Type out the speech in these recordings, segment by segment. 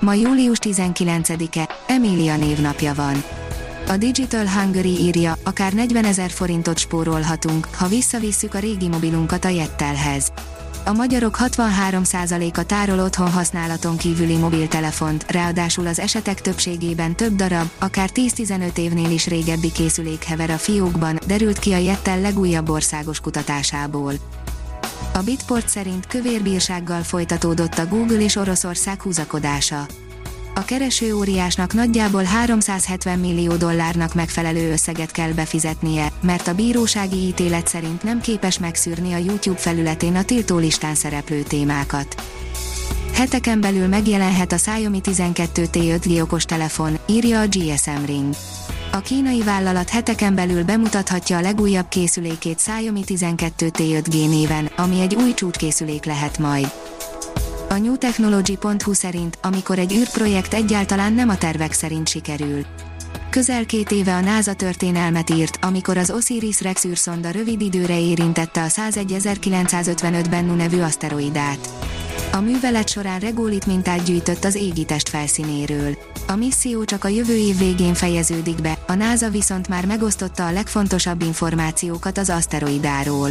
Ma július 19-e, Emília névnapja van. A Digital Hungary írja, akár 40 ezer forintot spórolhatunk, ha visszavisszük a régi mobilunkat a Jettelhez. A magyarok 63%-a tárol otthon használaton kívüli mobiltelefont, ráadásul az esetek többségében több darab, akár 10-15 évnél is régebbi készülék hever a fiókban, derült ki a Jettel legújabb országos kutatásából. A Bitport szerint kövérbírsággal folytatódott a Google és Oroszország húzakodása. A kereső óriásnak nagyjából 370 millió dollárnak megfelelő összeget kell befizetnie, mert a bírósági ítélet szerint nem képes megszűrni a YouTube felületén a tiltólistán szereplő témákat. Heteken belül megjelenhet a Xiaomi 12T 5G okostelefon, írja a GSM Ring. A kínai vállalat heteken belül bemutathatja a legújabb készülékét Xiaomi 12T 5G néven, ami egy új csúcskészülék lehet majd. A newtechnology.hu szerint, amikor egy űrprojekt egyáltalán nem a tervek szerint sikerül. Közel két éve a NASA történelmet írt, amikor az Osiris-Rex űrszonda rövid időre érintette a 101955 ben nevű aszteroidát. A művelet során rególit mintát gyűjtött az égitest felszínéről. A misszió csak a jövő év végén fejeződik be, a NASA viszont már megosztotta a legfontosabb információkat az aszteroidáról.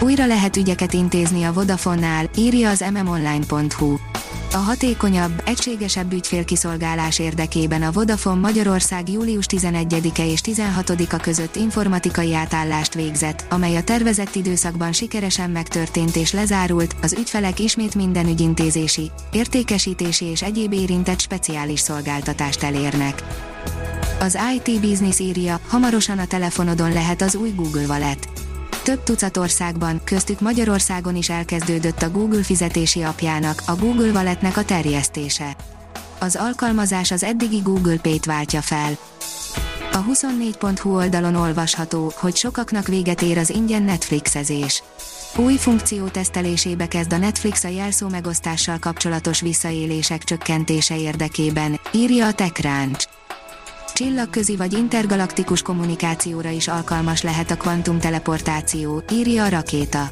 Újra lehet ügyeket intézni a Vodafone-nál, írja az mmonline.hu. A hatékonyabb, egységesebb ügyfélkiszolgálás érdekében a Vodafone Magyarország július 11-e és 16-a között informatikai átállást végzett, amely a tervezett időszakban sikeresen megtörtént és lezárult, az ügyfelek ismét minden ügyintézési, értékesítési és egyéb érintett speciális szolgáltatást elérnek. Az IT Business írja, hamarosan a telefonodon lehet az új Google Wallet. Több tucat országban, köztük Magyarországon is elkezdődött a Google fizetési apjának, a Google Walletnek a terjesztése. Az alkalmazás az eddigi Google Pay-t váltja fel. A 24.hu oldalon olvasható, hogy sokaknak véget ér az ingyen Netflixezés. Új funkció tesztelésébe kezd a Netflix a jelszó megosztással kapcsolatos visszaélések csökkentése érdekében, írja a TechCrunch csillagközi vagy intergalaktikus kommunikációra is alkalmas lehet a kvantumteleportáció, írja a rakéta.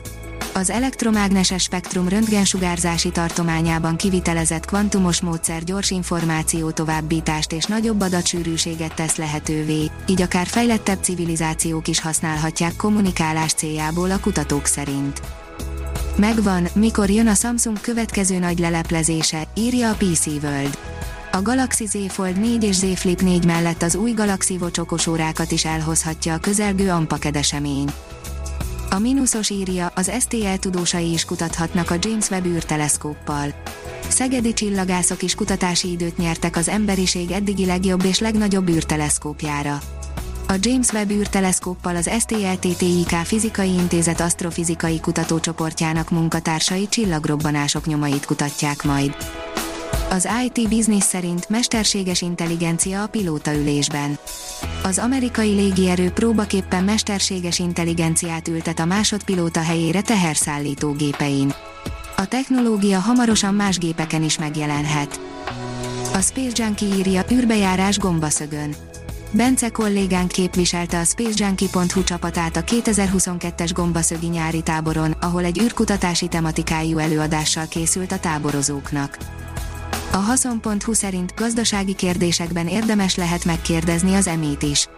Az elektromágneses spektrum röntgensugárzási tartományában kivitelezett kvantumos módszer gyors információ továbbítást és nagyobb adatsűrűséget tesz lehetővé, így akár fejlettebb civilizációk is használhatják kommunikálás céljából a kutatók szerint. Megvan, mikor jön a Samsung következő nagy leleplezése, írja a PC World a Galaxy Z Fold 4 és Z Flip 4 mellett az új Galaxy Watch okosórákat is elhozhatja a közelgő Ampaked esemény. A mínuszos írja, az STL tudósai is kutathatnak a James Webb űrteleszkóppal. Szegedi csillagászok is kutatási időt nyertek az emberiség eddigi legjobb és legnagyobb űrteleszkópjára. A James Webb űrteleszkóppal az STLTTIK Fizikai Intézet asztrofizikai kutatócsoportjának munkatársai csillagrobbanások nyomait kutatják majd. Az IT Business szerint mesterséges intelligencia a pilótaülésben. Az amerikai légierő próbaképpen mesterséges intelligenciát ültet a másodpilóta helyére teherszállító gépein. A technológia hamarosan más gépeken is megjelenhet. A Space Junkie írja űrbejárás gombaszögön. Bence kollégánk képviselte a SpaceJunkie.hu csapatát a 2022-es gombaszögi nyári táboron, ahol egy űrkutatási tematikájú előadással készült a táborozóknak. A haszon.hu szerint gazdasági kérdésekben érdemes lehet megkérdezni az emét is.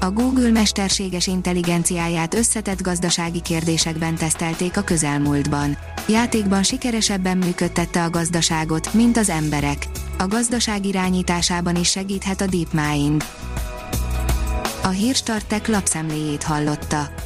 A Google mesterséges intelligenciáját összetett gazdasági kérdésekben tesztelték a közelmúltban. Játékban sikeresebben működtette a gazdaságot, mint az emberek. A gazdaság irányításában is segíthet a DeepMind. A hírstartek lapszemléjét hallotta.